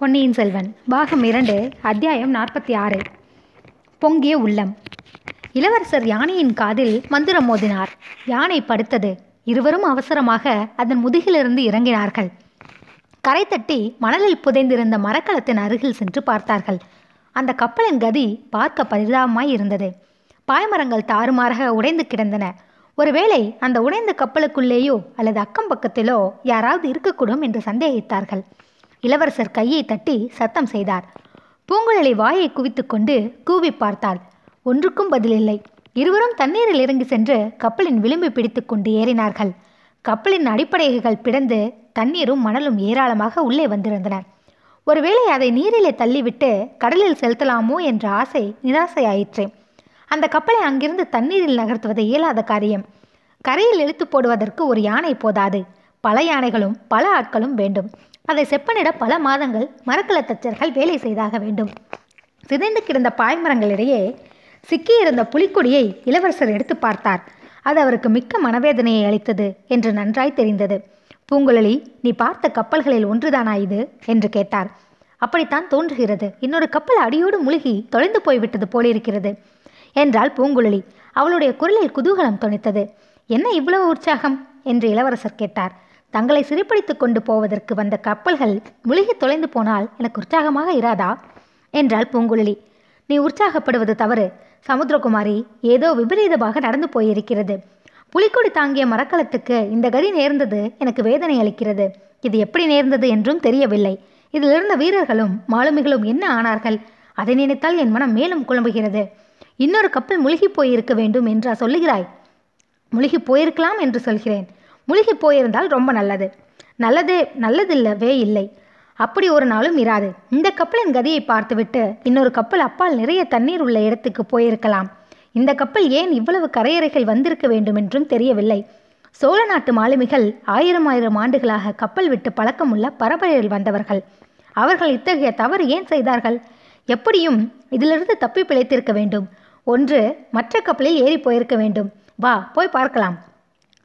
பொன்னியின் செல்வன் பாகம் இரண்டு அத்தியாயம் நாற்பத்தி ஆறு. பொங்கிய உள்ளம். இளவரசர் யானையின் காதில் மந்திரம் மோதினார். யானை படுத்தது. இருவரும் அவசரமாக அதன் முதுகிலிருந்து இறங்கினார்கள். கரை தட்டி மணலில் புதைந்திருந்த மரக்கலத்தின் அருகில் சென்று பார்த்தார்கள். அந்த கப்பலின் கதி பார்க்க பரிதாபமாய் இருந்தது. பாய்மரங்கள் தாறுமாறாக உடைந்து கிடந்தன. ஒருவேளை அந்த உடைந்த கப்பலுக்குள்ளேயோ அல்லது அக்கம் பக்கத்திலோ யாராவது இருக்கக்கூடும் என்று சந்தேகித்தார்கள். இளவரசர் கையை தட்டி சத்தம் செய்தார். பூங்குழலி வாயை குவித்துக்கொண்டு கூவி பார்த்தாள். ஒன்றுக்கும் பதிலில்லை. இருவரும் தண்ணீரில் இறங்கி சென்று கப்பலின் விளிம்பு பிடித்துக்கொண்டு ஏறினார்கள். கப்பலின் அடிப்படைகள் பிடந்து தண்ணீரும் மணலும் ஏராளமாக உள்ளே வந்திருந்தன. ஒருவேளை அதை நீரிலே தள்ளிவிட்டு கடலில் செலுத்தலாமோ என்ற ஆசை நிராசையாயிற்று. அந்த கப்பலை அங்கிருந்து தண்ணீரில் நகர்த்துவது இயலாத காரியம். கரையில் இழுத்து போடுவதற்கு ஒரு யானை போதாது. பல யானைகளும் பல ஆட்களும் வேண்டும். அதை செப்பனிட பல மாதங்கள் மரக்கல தச்சர்கள் வேலை செய்தாக வேண்டும். சிதைந்து கிடந்த பாய்மரங்களிடையே சிக்கியிருந்த புலிக்கொடியை இளவரசர் எடுத்து பார்த்தார். அது அவருக்கு மிக்க மனவேதனையை அளித்தது என்று நன்றாய் தெரிந்தது. பூங்குழலி நீ பார்த்த கப்பல்களில் ஒன்றுதானா இது? என்று கேட்டார். அப்படித்தான் தோன்றுகிறது. இன்னொரு கப்பல் அடியோடு முழுகி தொலைந்து போய்விட்டது போலிருக்கிறது என்றாள் பூங்குழலி. அவளுடைய குரலில் குதூகலம் துணித்தது என்ன இவ்வளவு உற்சாகம்? என்று இளவரசர் கேட்டார். தங்களை சிறைப்பிடித்து கொண்டு போவதற்கு வந்த கப்பல்கள் முழுகி தொலைந்து போனால் எனக்கு உற்சாகமாக இராதா? என்றாள் பூங்குழலி. நீ உற்சாகப்படுவது தவறு. சமுத்திரகுமாரி ஏதோ விபரீதமாக நடந்து போயிருக்கிறது. புலிக்கொடி தாங்கிய மரக்கலத்துக்கு இந்த கதி நேர்ந்தது எனக்கு வேதனை அளிக்கிறது. இது எப்படி நேர்ந்தது என்றும் தெரியவில்லை. இதிலிருந்த வீரர்களும் மாலுமிகளும் என்ன ஆனார்கள்? அதை நினைத்தால் என் மனம் மேலும் குழம்புகிறது. இன்னொரு கப்பல் முழுகி போயிருக்க வேண்டும் என்றா சொல்லுகிறாய்? முழுகி போயிருக்கலாம் என்று சொல்கிறேன். முழுகி போயிருந்தால் ரொம்ப நல்லது. நல்லது நல்லதில்லவே இல்லை. அப்படி ஒரு நாளும் இராது. இந்த கப்பலின் கதியை பார்த்துவிட்டு இன்னொரு கப்பல் அப்பால் நிறைய தண்ணீர் உள்ள இடத்துக்கு போயிருக்கலாம். இந்த கப்பல் ஏன் இவ்வளவு கரையறைகள் வந்திருக்க வேண்டும் என்றும் தெரியவில்லை. சோழ நாட்டு மாலுமிகள் ஆயிரம் ஆயிரம் ஆண்டுகளாக கப்பல் விட்டு பழக்கமுள்ள பரபரையில் வந்தவர்கள். அவர்கள் இத்தகைய தவறு ஏன் செய்தார்கள்? எப்படியும் இதிலிருந்து தப்பி பிழைத்திருக்க வேண்டும். ஒன்று மற்ற கப்பலில் ஏறி போயிருக்க வேண்டும். வா போய் பார்க்கலாம்.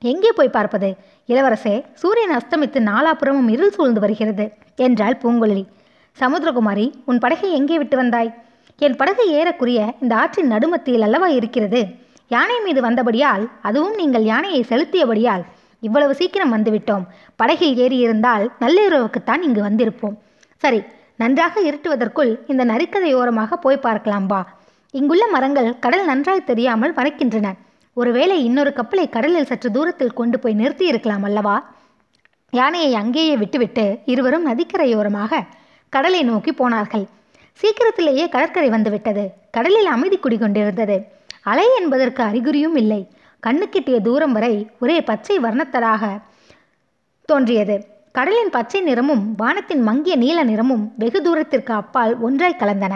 எங்கே போய் பார்ப்பது? இளவரசே சூரியன் அஸ்தமித்து நாலாபுறமும் இருள் சூழ்ந்து வருகிறது என்றாள் பூங்குழலி. சமுத்திரகுமாரி உன் படகை எங்கே விட்டு வந்தாய்? என் படகு ஏறக்குரிய இந்த ஆற்றின் நடுமத்தியில் அல்லவா இருக்கிறது. யானை மீது வந்தபடியால் அதுவும் நீங்கள் யானையை செலுத்தியபடியால் இவ்வளவு சீக்கிரம் வந்துவிட்டோம். படகில் ஏறியிருந்தால் நள்ளிரவுக்குத்தான் இங்கு வந்திருப்போம். சரி நன்றாக இருட்டுவதற்குள் இந்த நரிக்கதையோரமாக போய் பார்க்கலாம் வா இங்குள்ள மரங்கள் கடல் நன்றாய் தெரியாமல் மறைக்கின்றன ஒருவேளை இன்னொரு கப்பலை கடலில் சற்று தூரத்தில் கொண்டு போய் நிறுத்தி இருக்கலாம் அல்லவா? யானையை அங்கேயே விட்டுவிட்டு இருவரும் நதிக்கரையோரமாக கடலை நோக்கி போனார்கள். சீக்கிரத்திலேயே கடற்கரை வந்துவிட்டது. கடலில் அமைதி குடிகொண்டிருந்தது. அலை என்பதற்கு அறிகுறியும் இல்லை. கண்ணுக்கெட்டிய தூரம் வரை ஒரே பச்சை வர்ணத்தராக தோன்றியது. கடலின் பச்சை நிறமும் வானத்தின் மங்கிய நீல நிறமும் வெகு தூரத்திற்கு அப்பால் ஒன்றாய் கலந்தன.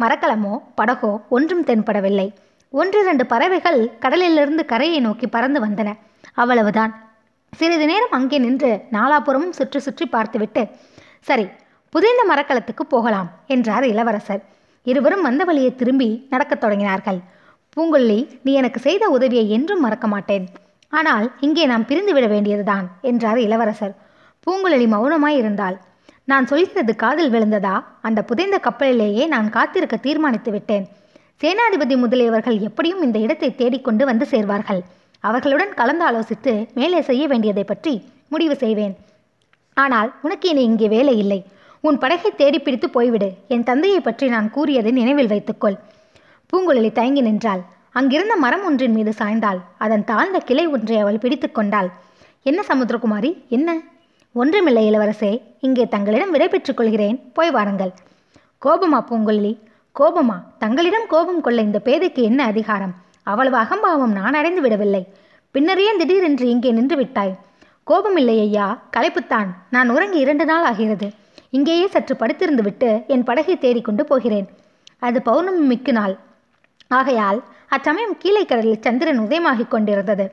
மரக்கலமோ படகோ ஒன்றும் தென்படவில்லை. ஒன்றிரண்டு பறவைகள் கடலிலிருந்து கரையை நோக்கி பறந்து வந்தன. அவ்வளவுதான். சிறிது நேரம் அங்கே நின்று நாலாபுறமும் சுற்றி சுற்றி பார்த்துவிட்டு சரி புதைந்த மரக்கலத்துக்கு போகலாம் என்றார் இளவரசர். இருவரும் வந்த வழியை திரும்பி நடக்கத் தொடங்கினார்கள். பூங்குழலி நீ எனக்கு செய்த உதவியை என்றும் மறக்க மாட்டேன். ஆனால் இங்கே நாம் பிரிந்து விட வேண்டியதுதான் என்றார் இளவரசர். பூங்குழலி மௌனமாய் இருந்தாள். நான் சொல்கிறது காதில் விழுந்ததா? அந்த புதைந்த கப்பலிலேயே நான் காத்திருக்க தீர்மானித்து விட்டேன் சேனாதிபதி முதலியவர்கள் எப்படியும் இந்த இடத்தை தேடிக்கொண்டு வந்து சேர்வார்கள். அவர்களுடன் கலந்து ஆலோசித்து மேலே செய்ய வேண்டியதை பற்றி முடிவு செய்வேன். ஆனால் உனக்கு இனி இங்கே வேலை இல்லை. உன் படகை தேடி பிடித்து போய்விடு. என் தந்தையை பற்றி நான் கூறியதை நினைவில் வைத்துக்கொள். பூங்குழலி தயங்கி நின்றாள். அங்கிருந்த மரம் ஒன்றின் மீது சாய்ந்தாள். அதன் தாழ்ந்த கிளை ஒன்றை அவள் பிடித்து கொண்டாள். என்ன சமுத்திரகுமாரி? என்ன? ஒன்றுமில்லை இளவரசே. இங்கே தங்களிடம் விடை பெற்றுக் கொள்கிறேன். போய் வாருங்கள். கோபமா பூங்குழலி? கோபமா? தங்களிடம் கோபம் கொள்ள இந்த பேதைக்கு என்ன அதிகாரம்? அவ்வளவு அகம்பாவம் நான் அடைந்து விடவில்லை. பின்னர் ஏன் திடீரென்று இங்கே நின்று விட்டாய்? கோபமில்லை ஐயா களைப்புத்தான். நான் உறங்கி இரண்டு நாள் ஆகிறது. இங்கேயே சற்று படுத்திருந்து விட்டு என் படகை தேடிக்கொண்டு போகிறேன். அது பௌர்ணமி மிக்கு நாள். ஆகையால் அச்சமயம் கீழே கடலில் சந்திரன் உதயமாகிக் கொண்டிருந்தது.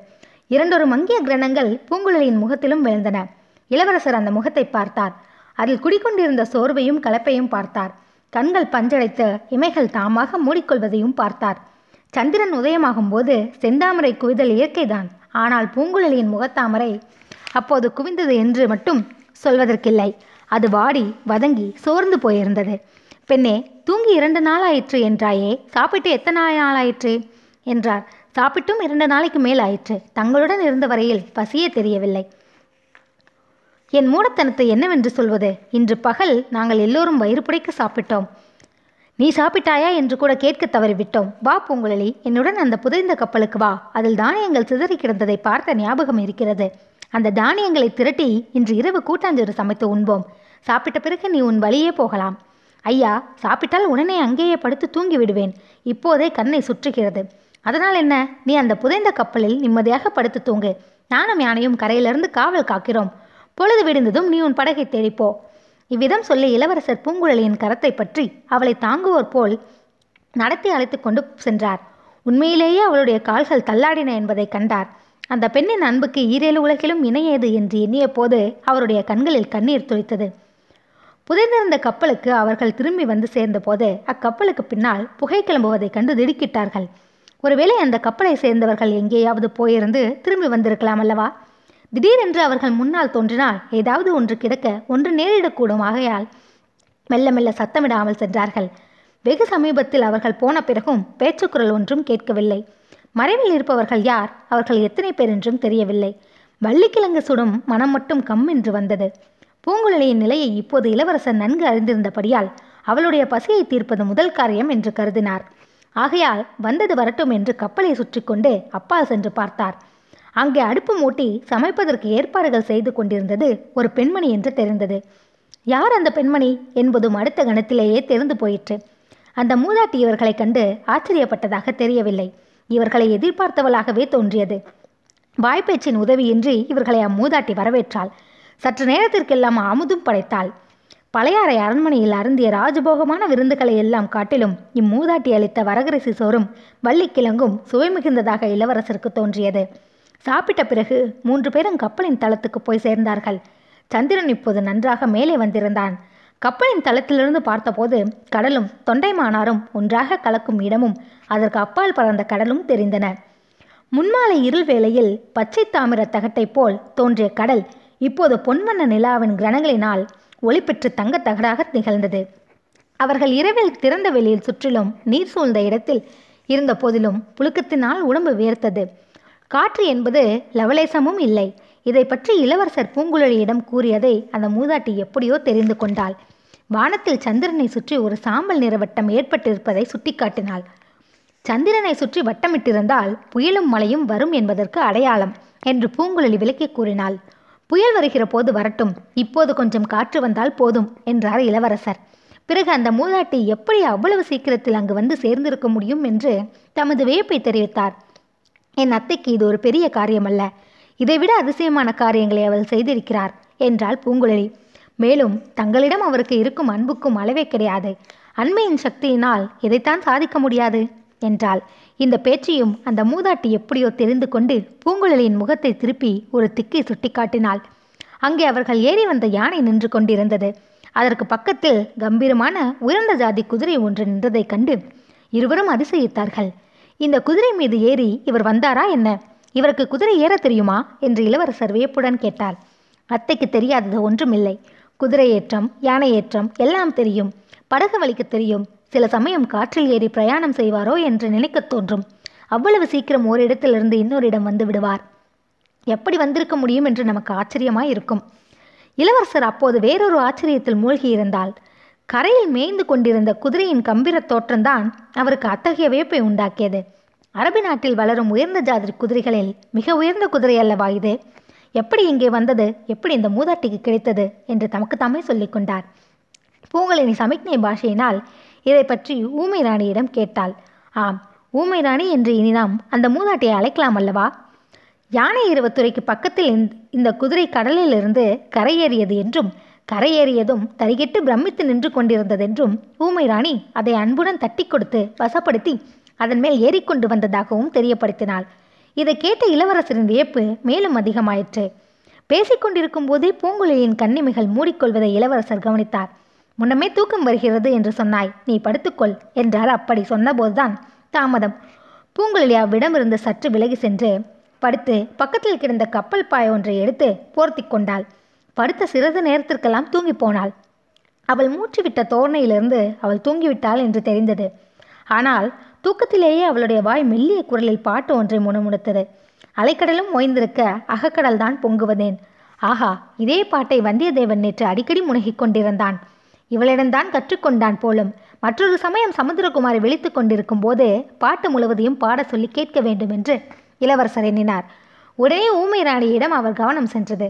இரண்டொரு மங்கிய கிரணங்கள் பூங்குழலியின் முகத்திலும் விழுந்தன. இளவரசர் அந்த முகத்தை பார்த்தார். அதில் குடிக்கொண்டிருந்த சோர்வையும் கலப்பையும் பார்த்தார். கண்கள் பஞ்சடைத்து இமைகள் தாமாக மூடிக்கொள்வதையும் பார்த்தார். சந்திரன் உதயமாகும் போது செந்தாமரை குவிதல் இயற்கைதான். ஆனால் பூங்குழலியின் முகத்தாமரை அப்போது குவிந்தது என்று மட்டும் சொல்வதற்கில்லை. அது வாடி வதங்கி சோர்ந்து போயிருந்தது. பெண்ணே தூங்கி இரண்டு நாள் ஆயிற்று என்றாயே? சாப்பிட்டு எத்தனை நாள் ஆயிற்று? என்றார். சாப்பிட்டும் இரண்டு நாளைக்கு மேல் ஆயிற்று. தங்களுடன் இருந்த வரையில் பசியே தெரியவில்லை. என் மூடத்தனத்தை என்னவென்று சொல்வது? இன்று பகல் நாங்கள் எல்லோரும் வயிறு புடைக்க சாப்பிட்டோம். நீ சாப்பிட்டாயா? என்று கூட கேட்க தவறிவிட்டோம். வா பூங்குழலி என்னுடன் அந்த புதைந்த கப்பலுக்கு வா. அதில் தானியங்கள் சிதறி கிடந்ததை பார்த்த ஞாபகம் இருக்கிறது. அந்த தானியங்களை திரட்டி இன்று இரவு கூட்டாஞ்சோறு சமைத்து உண்போம். சாப்பிட்ட பிறகு நீ உன் வழியே போகலாம். ஐயா சாப்பிட்டால் உடனே அங்கேயே படுத்து தூங்கி விடுவேன். இப்போதே கண்ணை சுற்றுகிறது. அதனால் என்ன? நீ அந்த புதைந்த கப்பலில் நிம்மதியாக படுத்து தூங்கு. நானும் யானையும் கரையிலிருந்து காவல் காக்கிறோம். பொழுது விடிந்ததும் நீ உன் படகை தேடிப்போ இவ்விதம் சொல்லி இளவரசர் பூங்குழலியின் கரத்தை பற்றி அவளை தாங்குவோர் போல் நடத்தி அழைத்து கொண்டு சென்றார். உண்மையிலேயே அவளுடைய கால்கள் தள்ளாடின என்பதை கண்டார். அந்த பெண்ணின் அன்புக்கு ஈரேழு உலகிலும் இணையது என்று எண்ணிய போது அவருடைய கண்களில் கண்ணீர் துளித்தது. புதைந்திருந்த கப்பலுக்கு அவர்கள் திரும்பி வந்து சேர்ந்தபோது அக்கப்பலுக்கு பின்னால் புகை கிளம்புவதைக் கண்டு திடுக்கிட்டார்கள். ஒருவேளை அந்த கப்பலை சேர்ந்தவர்கள் எங்கேயாவது போயிருந்து திரும்பி வந்திருக்கலாம் அல்லவா? திடீரென்று அவர்கள் முன்னால் தோன்றினால் ஏதாவது ஒன்று கிடக்க ஒன்று நேரிடக்கூடும். ஆகையால் மெல்ல மெல்ல சத்தமிடாமல் சென்றார்கள். வெகு சமீபத்தில் அவர்கள் போன பிறகும் பேச்சுக்குரல் ஒன்றும் கேட்கவில்லை. மறைவில் இருப்பவர்கள் யார்? அவர்கள் எத்தனை பேர் என்றும் தெரியவில்லை. வள்ளிக்கிழங்கு சுடும் மனம் மட்டும் கம் என்று வந்தது. பூங்குழலியின் நிலையை இப்போது இளவரசர் நன்கு அறிந்திருந்தபடியால் அவளுடைய பசியை தீர்ப்பது முதல் காரியம் என்று கருதினார். ஆகையால் வந்தது வரட்டும் என்று கப்பலை சுற்றி கொண்டு அப்பால் சென்று பார்த்தார். அங்கே அடுப்பு மூட்டி சமைப்பதற்கு ஏற்பாடுகள் செய்து கொண்டிருந்தது ஒரு பெண்மணி என்று தெரிந்தது. யார் அந்த பெண்மணி? என்பதும் அடுத்த கணத்திலேயே தெரிந்து போயிற்று. அந்த மூதாட்டி இவர்களைக் கண்டு ஆச்சரியப்பட்டதாக தெரியவில்லை. இவர்களை எதிர்பார்த்தவளாகவே தோன்றியது. வாய்ப்பேச்சின் உதவியின்றி இவர்களை அம்மூதாட்டி வரவேற்றாள். சற்று நேரத்திற்கெல்லாம் அமுதும் படைத்தாள். பழையாறை அரண்மனையில் அருந்திய ராஜபோகமான விருந்துகளை எல்லாம் காட்டிலும் இம்மூதாட்டி அளித்த வரகரிசி சோறும் வள்ளிக்கிழங்கும் சுவை மிகுந்ததாக இளவரசருக்கு தோன்றியது. சாப்பிட்ட பிறகு மூன்று பேரும் கப்பலின் தளத்துக்கு போய் சேர்ந்தார்கள். சந்திரன் இப்போது நன்றாக மேலே வந்திருந்தான். கப்பலின் தளத்திலிருந்து பார்த்தபோது கடலும் தொண்டைமானாரும் ஒன்றாக கலக்கும் இடமும் அதற்கு அப்பால் பறந்த கடலும் தெரிந்தன. முன்மாலை இருள் வேளையில் பச்சை தாமிர தகட்டைப் போல் தோன்றிய கடல் இப்போது பொன்வண்ண நிலாவின் கிரணங்களினால் ஒளி பெற்று தங்கத் தகடாக நிகழ்ந்தது அவர்கள் இரவில் திறந்த வெளியில் சுற்றிலும் நீர் சூழ்ந்த இடத்தில் இருந்த போதிலும் புழுக்கத்தினால் உடம்பு வேர்த்தது. காற்று என்பது லவலேசமும் இல்லை. இதை பற்றி இளவரசர் பூங்குழலியிடம் கூறியதை அந்த மூதாட்டி எப்படியோ தெரிந்து கொண்டாள். வானத்தில் சந்திரனை சுற்றி ஒரு சாம்பல் நிற வட்டம் ஏற்பட்டிருப்பதை சுட்டிக்காட்டினாள். சந்திரனை சுற்றி வட்டமிட்டிருந்தால் புயலும் மழையும் வரும் என்பதற்கு அடையாளம் என்று பூங்குழலி விளக்கி கூறினாள். புயல் வருகிற போது வரட்டும் இப்போது கொஞ்சம் காற்று வந்தால் போதும் என்றார் இளவரசர். பிறகு அந்த மூதாட்டி எப்படி அவ்வளவு சீக்கிரத்தில் அங்கு வந்து சேர்ந்திருக்க முடியும் என்று தமது வியப்பை தெரிவித்தார். என் அத்தைக்கு இது ஒரு பெரிய காரியமல்ல. இதைவிட அதிசயமான காரியங்களை அவள் செய்திருக்கிறார் என்றாள் பூங்குழலி. மேலும் தங்களிடம் அவருக்கு இருக்கும் அன்புக்கும் அளவே கிடையாது. அண்மையின் சக்தியினால் இதைத்தான் சாதிக்க முடியாது? என்றாள். இந்த பேச்சையும் அந்த மூதாட்டி எப்படியோ தெரிந்து கொண்டு பூங்குழலியின் முகத்தை திருப்பி ஒரு திக்கை சுட்டிக்காட்டினாள். அங்கே அவர்கள் ஏறி வந்த யானை நின்று கொண்டிருந்தது. அதற்கு பக்கத்தில் கம்பீரமான உயர்ந்த ஜாதி குதிரை ஒன்று நின்றதைக் கண்டு இருவரும் அதிசயித்தார்கள். இந்த குதிரை மீது ஏறி இவர் வந்தாரா என்ன? இவருக்கு குதிரை ஏற தெரியுமா? என்று இளவரசர் வியப்புடன் கேட்டார் அத்தைக்கு தெரியாதது ஒன்றுமில்லை. குதிரை ஏற்றம் யானை ஏற்றம் எல்லாம் தெரியும். படகு வலிக்க தெரியும். சில சமயம் காற்றில் ஏறி பிரயாணம் செய்வாரோ என்று நினைக்கத் தோன்றும். அவ்வளவு சீக்கிரம் ஓரிடத்திலிருந்து இன்னொரு இடம் வந்து விடுவார். எப்படி வந்திருக்க முடியும் என்று நமக்கு ஆச்சரியமாய் இருக்கும் இளவரசர் அப்போது வேறொரு ஆச்சரியத்தில் மூழ்கியிருந்தால் கரையில் மேய்ந்து கொண்டிருந்த குதிரையின் கம்பீரத் தோற்றம்தான் அவருக்கு அத்தகைய வியப்பை உண்டாக்கியது. அரபி நாட்டில் வளரும் உயர்ந்த ஜாதி குதிரைகளில் மிக உயர்ந்த குதிரை அல்லவா இது? எப்படி இங்கே வந்தது? எப்படி இந்த மூதாட்டிக்கு கிடைத்தது? என்று தமக்கு தாமே சொல்லிக் கொண்டார். பூங்கலினி சமிக்ஞை பாஷையினால் இதை பற்றி ஊமை ராணியிடம் கேட்டாள். ஆம் ஊமை ராணி என்று இனி நாம் அந்த மூதாட்டியை அழைக்கலாம் அல்லவா? யானை இருவத்துறைக்கு பக்கத்தில் இந்த குதிரை கடலிலிருந்து கரையேறியது என்றும் கரையேறியதும் தரிகிட்டு பிரமித்து நின்று கொண்டிருந்ததென்றும் ஊமை ராணி அதை அன்புடன் தட்டி கொடுத்து வசப்படுத்தி அதன் மேல் ஏறிக்கொண்டு வந்ததாகவும் தெரியப்படுத்தினாள். இதை கேட்ட இளவரசரின் வியப்பு மேலும் அதிகமாயிற்று. பேசிக்கொண்டிருக்கும் போதே பூங்குழலியின் கண்ணிமைகள் மூடிக்கொள்வதை இளவரசர் கவனித்தார். முன்னமே தூக்கம் வருகிறது என்று சொன்னாய். நீ படுத்துக்கொள் என்றார். அப்படி சொன்னபோதுதான் தாமதம். பூங்குழலி அவ்விடமிருந்து சற்று விலகி சென்று படுத்து பக்கத்தில் கிடந்த கப்பல் பாய் ஒன்றை எடுத்து போர்த்தி கொண்டாள். படுத்த சிறிது நேரத்திற்கெல்லாம் தூங்கி போனாள். அவள் மூச்சுவிட்ட தோரணையிலிருந்து அவள் தூங்கிவிட்டாள் என்று தெரிந்தது. ஆனால் தூக்கத்திலேயே அவளுடைய வாய் மெல்லிய குரலில் பாட்டு ஒன்றை முணுமுணுத்தது. அலைக்கடலும் ஓய்ந்திருக்க அகக்கடல் தான் பொங்குவதேன். ஆஹா இதே பாட்டை வந்தியத்தேவன் நேற்று அடிக்கடி முனகிக் கொண்டிருந்தான். இவளிடம்தான் கற்றுக்கொண்டான் போலும். மற்றொரு சமயம் சமுத்திரகுமாரி விழித்து கொண்டிருக்கும் போது பாட்டு முழுவதையும் பாட சொல்லி கேட்க வேண்டும் என்று இளவரசர் எண்ணினார். உடனே ஊமை ராணியிடம் அவர் கவனம் சென்றது.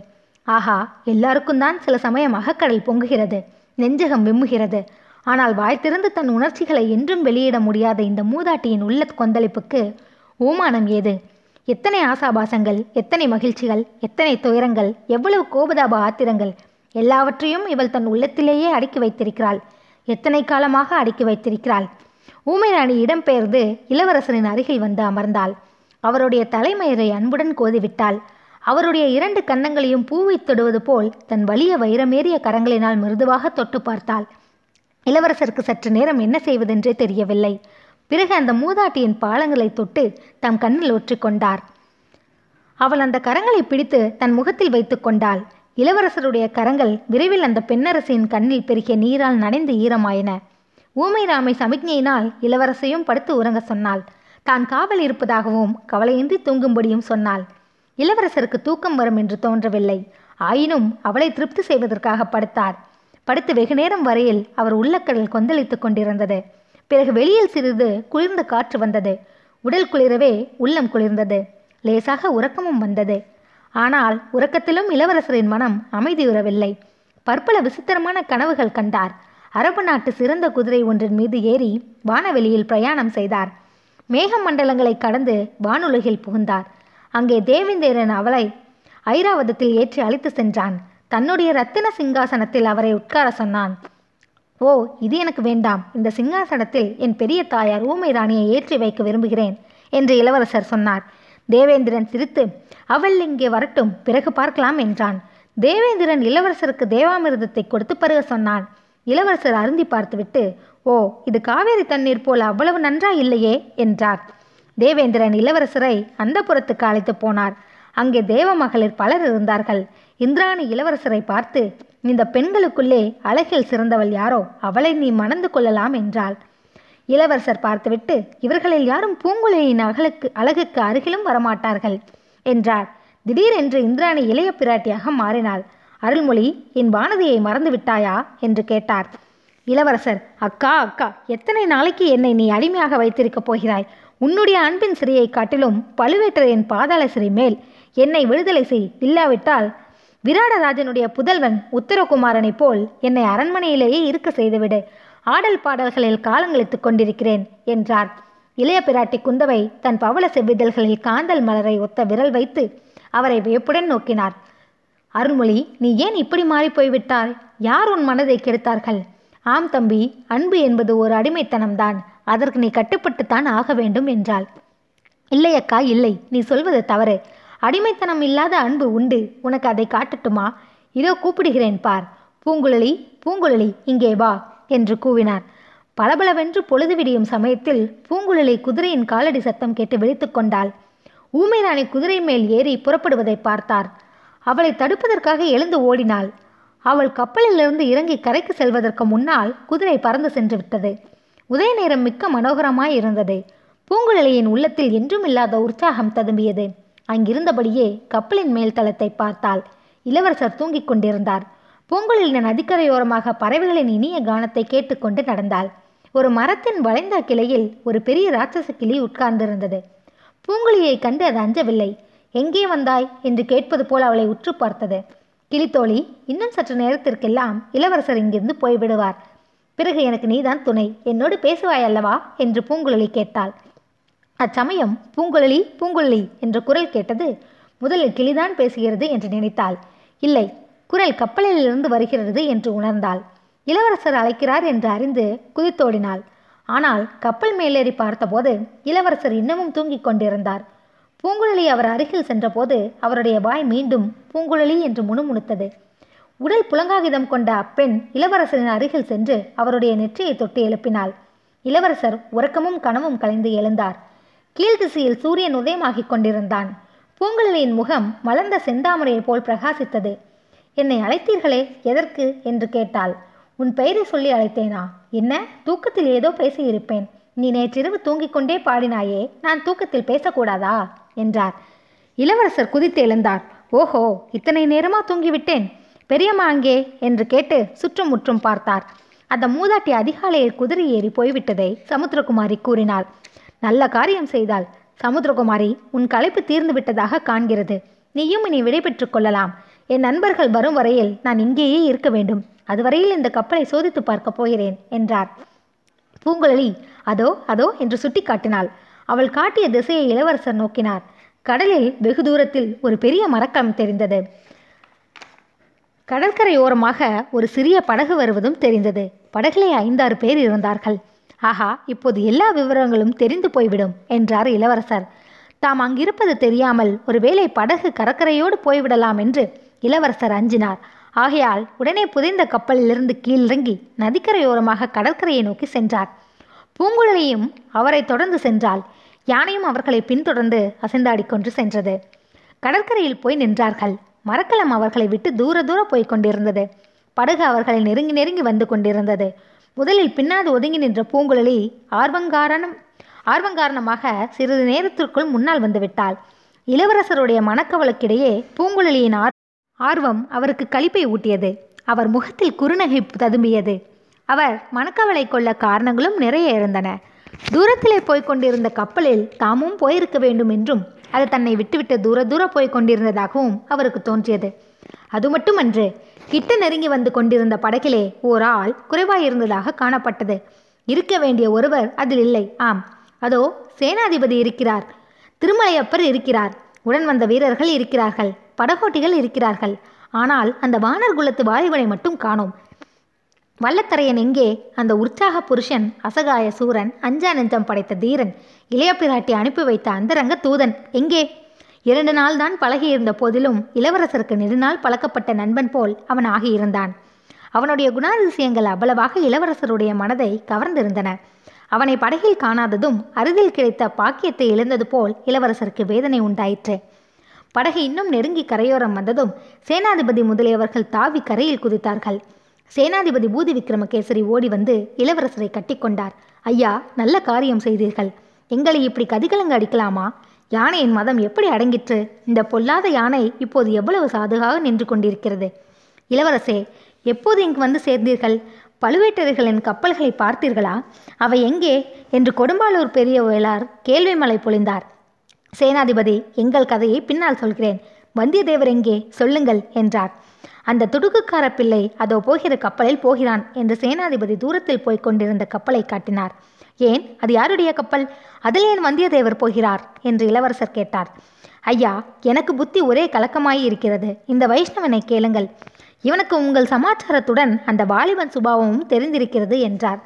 ஆஹா எல்லாருக்கும் தான் சில சமயம் அகக்கடல் பொங்குகிறது நெஞ்சகம் விம்முகிறது. ஆனால் வாய் திறந்து தன் உணர்ச்சிகளை என்றும் வெளியிட முடியாத இந்த மூதாட்டியின் உள்ள கொந்தளிப்புக்கு ஊமானம் ஏது? எத்தனை ஆசாபாசங்கள் எத்தனை மகிழ்ச்சிகள் எத்தனை துயரங்கள் எவ்வளவு கோபதாப ஆத்திரங்கள் எல்லாவற்றையும் இவள் தன் உள்ளத்திலேயே அடக்கி வைத்திருக்கிறாள். எத்தனை காலமாக அடக்கி வைத்திருக்கிறாள்? ஊமை ராணி இடம்பெயர்ந்து இளவரசரின் அருகில் வந்து அமர்ந்தாள். அவருடைய தலைமயிரை அன்புடன் கோதிவிட்டாள். அவருடைய இரண்டு கன்னங்களையும் பூவை தொடுவது போல் தன் வலிய வைரமேறிய கரங்களினால் மிருதுவாக தொட்டு பார்த்தாள். இளவரசருக்கு சற்று நேரம் என்ன செய்வதென்றே தெரியவில்லை. பிறகு அந்த மூதாட்டியின் பாலங்களை தொட்டு தம் கண்ணில் ஒற்றிக்கொண்டார் அவள் அந்த கரங்களை பிடித்து தன் முகத்தில் வைத்து கொண்டாள். இளவரசருடைய கரங்கள் விரைவில் அந்த பெண்ணரசியின் கண்ணில் பெருகிய நீரால் நனைந்து ஈரமாயின. ஊமை ராமை சமிக்ஞையினால் இளவரசையும் படுத்து உறங்க சொன்னாள். தான் காவல் இருப்பதாகவும் கவலையின்றி தூங்கும்படியும் சொன்னாள். இளவரசருக்கு தூக்கம் வரும் என்று தோன்றவில்லை. ஆயினும் அவளை திருப்தி செய்வதற்காக படுத்தார். படுத்து வெகு நேரம் வரையில் அவர் உள்ளக்கடல் கொந்தளித்துக் கொண்டிருந்தது. பிறகு வெளியில் சிறிது குளிர்ந்த காற்று வந்தது. உடல் குளிரவே உள்ளம் குளிர்ந்தது. லேசாக உறக்கமும் வந்தது. ஆனால் உறக்கத்திலும் இளவரசரின் மனம் அமைதியுறவில்லை. பற்பல விசித்திரமான கனவுகள் கண்டார். அரபு நாட்டு சிறந்த குதிரை ஒன்றின் மீது ஏறி வானவெளியில் பிரயாணம் செய்தார். மேக மண்டலங்களை கடந்து வானுலகில் புகுந்தார். அங்கே தேவேந்திரன் அவளை ஐராவதத்தில் ஏற்றி அழைத்து சென்றான். தன்னுடைய ரத்தின சிங்காசனத்தில் அவரை உட்கார சொன்னான். ஓ இது எனக்கு வேண்டாம். இந்த சிங்காசனத்தில் என் பெரிய தாயார் ஊமை ராணியை ஏற்றி வைக்க விரும்புகிறேன் என்று இளவரசர் சொன்னார். தேவேந்திரன் சிரித்து அவள் இங்கே வரட்டும் பிறகு பார்க்கலாம் என்றான். தேவேந்திரன் இளவரசருக்கு தேவாமிர்தத்தை கொடுத்து பருக சொன்னான். இளவரசர் அருந்தி பார்த்துவிட்டு ஓ இது காவேரி தண்ணீர் போல அவ்வளவு நன்றா இல்லையே என்றார். தேவேந்திரன் இளவரசரை அந்த புறத்துக்கு அழைத்து போனார். அங்கே தேவ மகளிர் பலர் இருந்தார்கள். இந்திராணி இளவரசரை பார்த்து இந்த பெண்களுக்குள்ளே அழகில் சிறந்தவள் யாரோ? அவளை நீ மணந்து கொள்ளலாம் என்றாள். இளவரசர் பார்த்துவிட்டு இவர்களில் யாரும் பூங்குழலியின் அகலுக்கு அழகுக்கு அருகிலும் வரமாட்டார்கள் என்றார். திடீரென்று இந்திராணி இளைய பிராட்டியாக மாறினாள். அருள்மொழி என் வானதியை மறந்து விட்டாயா என்று கேட்டார். இளவரசர் அக்கா அக்கா எத்தனை நாளைக்கு என்னை நீ அடிமையாக வைத்திருக்கப் போகிறாய்? உன்னுடைய அன்பின் சிறையை காட்டிலும் பழுவேட்டரையின் பாதாள சிறை மேல் என்னை விடுதலை செய் இல்லாவிட்டால் விராடராஜனுடைய புதல்வன் உத்தரகுமாரனைப் போல் என்னை அரண்மனையிலேயே இருக்க செய்துவிடு. ஆடல் பாடல்களில் காலங்களித்துக் கொண்டிருக்கிறேன் என்றார். இளைய பிராட்டி குந்தவை தன் பவள செவ்விதழ்களில் காந்தல் மலரை ஒத்த விரல் வைத்து அவரை வியப்புடன் நோக்கினார். அருள்மொழி நீ ஏன் இப்படி மாறிப் போய்விட்டாய் யார் உன் மனதை கெடுத்தார்கள்? ஆம் தம்பி அன்பு என்பது ஒரு அடிமைத்தனம்தான். அதற்கு நீ கட்டுப்பட்டுத்தான் ஆக வேண்டும் என்றாள். இல்லை அக்கா இல்லை. நீ சொல்வது தவறு. அடிமைத்தனம் இல்லாத அன்பு உண்டு. உனக்கு அதை காட்டட்டுமா? இதோ கூப்பிடுகிறேன் பார். பூங்குழலி பூங்குழலி இங்கே வா என்று கூவினார். பளபளவென்று பொழுது விடியும் சமயத்தில் பூங்குழலி குதிரையின் காலடி சத்தம் கேட்டு விழித்து கொண்டாள். ஊமைராணி குதிரை மேல் ஏறி புறப்படுவதை பார்த்தார். அவளை தடுப்பதற்காக எழுந்து ஓடினாள். அவள் கப்பலிலிருந்து இறங்கி கரைக்கு செல்வதற்கு முன்னால் குதிரை பறந்து சென்று விட்டது. உதய நேரம் மிக்க மனோகரமாய் இருந்தது. பூங்குழலியின் உள்ளத்தில் என்றும் இல்லாத உற்சாகம் ததும்பியது. அங்கிருந்தபடியே கப்பலின் மேல் தளத்தை பார்த்தாள். இளவரசர் தூங்கிக் கொண்டிருந்தார். பூங்குழலின் நதிக்கரையோரமாக பறவைகளின் இனிய கானத்தை கேட்டுக்கொண்டு நடந்தாள். ஒரு மரத்தின் வளைந்த கிளையில் ஒரு பெரிய ராட்சச கிளி உட்கார்ந்திருந்தது. பூங்குழியை கண்டு அது அஞ்சவில்லை. எங்கே வந்தாய்? என்று கேட்பது போல் அவளை உற்று பார்த்தது. கிளித்தோழி இன்னும் சற்று நேரத்திற்கெல்லாம் இளவரசர் இங்கிருந்து போய்விடுவார். பிறகு எனக்கு நீதான் துணை. என்னோடு பேசுவாய் அல்லவா என்று பூங்குழலி கேட்டாள். அச்சமயம் பூங்குழலி பூங்குழலி என்ற குரல் கேட்டது முதலில் கிளிதான் பேசுகிறது என்று நினைத்தாள். இல்லை குரல் கப்பலிலிருந்து வருகிறது என்று உணர்ந்தாள். இளவரசர் அழைக்கிறார் என்று அறிந்து குதித்தோடினாள். ஆனால் கப்பல் மேலேறி பார்த்தபோது இளவரசர் இன்னமும் தூங்கிக் கொண்டிருந்தார். பூங்குழலி அவர் அருகில் சென்றபோது அவருடைய வாய் மீண்டும் பூங்குழலி என்று முணுமுணுத்தது. உடல் புலங்காகிதம் கொண்ட அப்பெண் இளவரசரின் அருகில் சென்று அவருடைய நெற்றியை தொட்டு எழுப்பினாள். இளவரசர் உறக்கமும் கனவும் கலைந்து எழுந்தார். கீழ்திசையில் சூரியன் உதயமாகிக் கொண்டிருந்தான். பூங்குழலியின் முகம் மலர்ந்த செந்தாமரையைப் போல் பிரகாசித்தது. என்னை அழைத்தீர்களே எதற்கு? என்று கேட்டாள். உன் பெயரை சொல்லி அழைத்தேனா? என்ன? தூக்கத்தில் ஏதோ பேசியிருப்பேன். நீ நேற்றிரவு தூங்கிக் கொண்டே பாடினாயே நான் தூக்கத்தில் பேசக்கூடாதா? என்றார். இளவரசர் குதித்து எழுந்தார். ஓஹோ இத்தனை நேரமா தூங்கிவிட்டேன்? பெரியம்மா அங்கே? என்று கேட்டு சுற்றும் முற்றும் பார்த்தார். அந்த மூதாட்டி அதிகாலையில் குதிரை ஏறி போய்விட்டதை சமுத்திரகுமாரி கூறினாள். நல்ல காரியம் செய்தாள். சமுத்திரகுமாரி உன் களைப்பு தீர்ந்து விட்டதாக காண்கிறது. நீயும் இனி விடைபெற்றுக் கொள்ளலாம். என் நண்பர்கள் வரும் வரையில் நான் இங்கேயே இருக்க வேண்டும். அதுவரையில் இந்த கப்பலை சோதித்து பார்க்கப் போகிறேன் என்றார். பூங்குழலி அதோ அதோ என்று சுட்டிக்காட்டினாள். அவள் காட்டிய திசையை இளவரசர் நோக்கினார். கடலில் வெகு தூரத்தில் ஒரு பெரிய மரக்கம் தெரிந்தது. கடற்கரையோரமாக ஒரு சிறிய படகு வருவதும் தெரிந்தது. படகிலே ஐந்தாறு பேர் இருந்தார்கள். ஆஹா இப்போது எல்லா விவரங்களும் தெரிந்து போய்விடும் என்றார் இளவரசர். தாம் அங்கிருப்பது தெரியாமல் ஒருவேளை படகு கடற்கரையோடு போய்விடலாம் என்று இளவரசர் அஞ்சினார். ஆகையால் உடனே புதைந்த கப்பலிலிருந்து கீழிறங்கி நதிக்கரையோரமாக கடற்கரையை நோக்கி சென்றார். பூங்குழலியும் அவரை தொடர்ந்து சென்றால் யானையும் அவர்களை பின்தொடர்ந்து அசைந்தாடி கொண்டு சென்றது. கடற்கரையில் போய் நின்றார்கள். மரக்கலம் அவர்களை விட்டு தூர தூர போய்க் கொண்டிருந்தது. படகு அவர்களை நெருங்கி நெருங்கி வந்து கொண்டிருந்தது. முதலில் பின்னாது ஒதுங்கி நின்ற பூங்குழலி ஆர்வங்காரணம் ஆர்வங்காரணமாக சிறிது நேரத்திற்குள் முன்னால் வந்துவிட்டாள் இளவரசருடைய மனக்கவலுக்கிடையே பூங்குழலியின் ஆர் ஆர்வம் அவருக்கு களிப்பை ஊட்டியது. அவர் முகத்தில் குறுநகை ததும்பியது. அவர் மனக்கவலை கொள்ள காரணங்களும் நிறைய இருந்தன. தூரத்திலே போய்க் கொண்டிருந்த கப்பலில் தாமும் போயிருக்க வேண்டும் என்றும் அது தன்னை விட்டுவிட்டு தூர தூர போய் கொண்டிருந்ததாகவும் அவருக்கு தோன்றியது. அது மட்டுமன்று கிட்ட நெருங்கி வந்து கொண்டிருந்த படகிலே ஓர் ஆள் குறைவாயிருந்ததாக காணப்பட்டது. இருக்க வேண்டிய ஒருவர் அதில் இல்லை. ஆம் அதோ சேனாதிபதி இருக்கிறார். திருமலையப்பர் இருக்கிறார். உடன் வந்த வீரர்கள் இருக்கிறார்கள். படகோட்டிகள் இருக்கிறார்கள். ஆனால் அந்த வானர் குலத்து வாலிபனை மட்டும் காணோம். வல்லத்தரையன் எங்கே? அந்த உற்சாக புருஷன் அசகாய சூரன் அஞ்சா நெஞ்சம் படைத்த தீரன் இளைய பிராட்டி அனுப்பி வைத்த அந்தரங்க தூதன் எங்கே? இரண்டு நாள் தான் பழகியிருந்த போதிலும் இளவரசருக்கு நெடுநாள் பழக்கப்பட்ட நண்பன் போல் அவன் ஆகியிருந்தான். அவனுடைய குணாதிசயங்கள் அவ்வளவாக இளவரசருடைய மனதை கவர்ந்திருந்தன. அவனை படகில் காணாததும் அருகில் கிடைத்த பாக்கியத்தை இழந்தது போல் இளவரசருக்கு வேதனை உண்டாயிற்று. படகு இன்னும் நெருங்கி கரையோரம் வந்ததும் சேனாதிபதி முதலியவர்கள் தாவி கரையில் குதித்தார்கள். சேனாதிபதி பூதி விக்ரமகேசரி ஓடி வந்து இளவரசரை கட்டிக்கொண்டார். ஐயா நல்ல காரியம் செய்தீர்கள். எங்களை இப்படி கதிகலங்க அடிக்கலாமா? யானையின் மதம் எப்படி அடங்கிற்று? இந்த பொல்லாத யானை இப்போது எவ்வளவு சாதுகாக நின்று கொண்டிருக்கிறது? இளவரசே எப்போது இங்கு வந்து சேர்ந்தீர்கள்? பழுவேட்டரைகளின் கப்பல்களை பார்த்தீர்களா? அவை எங்கே? என்று கொடும்பாலூர் பெரிய வேளார் கேள்வி மலை பொழிந்தார். சேனாதிபதி எங்கள் கதையை பின்னால் சொல்கிறேன். வந்தியத்தேவர் எங்கே? சொல்லுங்கள் என்றார். அந்த துடுக்குக்கார பிள்ளை அதோ போகிற கப்பலில் போகிறான் என்று சேனாதிபதி தூரத்தில் போய்க் கொண்டிருந்த கப்பலை காட்டினார். ஏன்? அது யாருடைய கப்பல்? அதில் ஏன் வந்தியத்தேவர் போகிறார்? என்று இளவரசர் கேட்டார். ஐயா எனக்கு புத்தி ஒரே கலக்கமாய் இருக்கிறது. இந்த வைஷ்ணவனை கேளுங்கள். இவனுக்கு உங்கள் சமாச்சாரத்துடன் அந்த வாலிபன் சுபாவமும் தெரிந்திருக்கிறது என்றார்.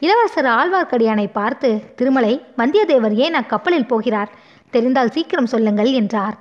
இளவரசர் ஆழ்வார்க்கடியானை பார்த்து திருமலை வந்தியத்தேவர் ஏன் அக்கப்பலில் போகிறார்? தெரிந்தால் சீக்கிரம் சொல்லுங்கள் என்றார்.